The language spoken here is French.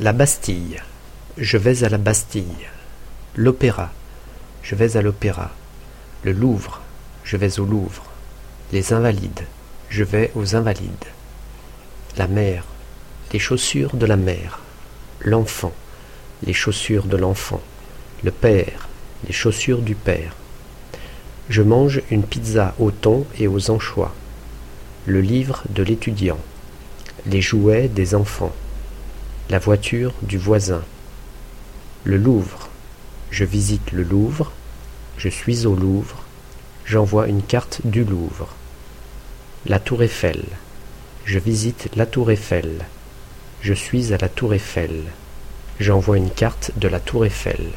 La Bastille. Je vais à la Bastille. L'Opéra. Je vais à l'Opéra. Le Louvre. Je vais au Louvre. Les Invalides. Je vais aux Invalides. La mère. Les chaussures de la mère. L'enfant. Les chaussures de l'enfant. Le père. Les chaussures du père. Je mange une pizza au thon et aux anchois. Le livre de l'étudiant. Les jouets des enfants. La voiture du voisin. Le Louvre. Je visite le Louvre. Je suis au Louvre. J'envoie une carte du Louvre. La Tour Eiffel. Je visite la Tour Eiffel. Je suis à la Tour Eiffel. J'envoie une carte de la Tour Eiffel.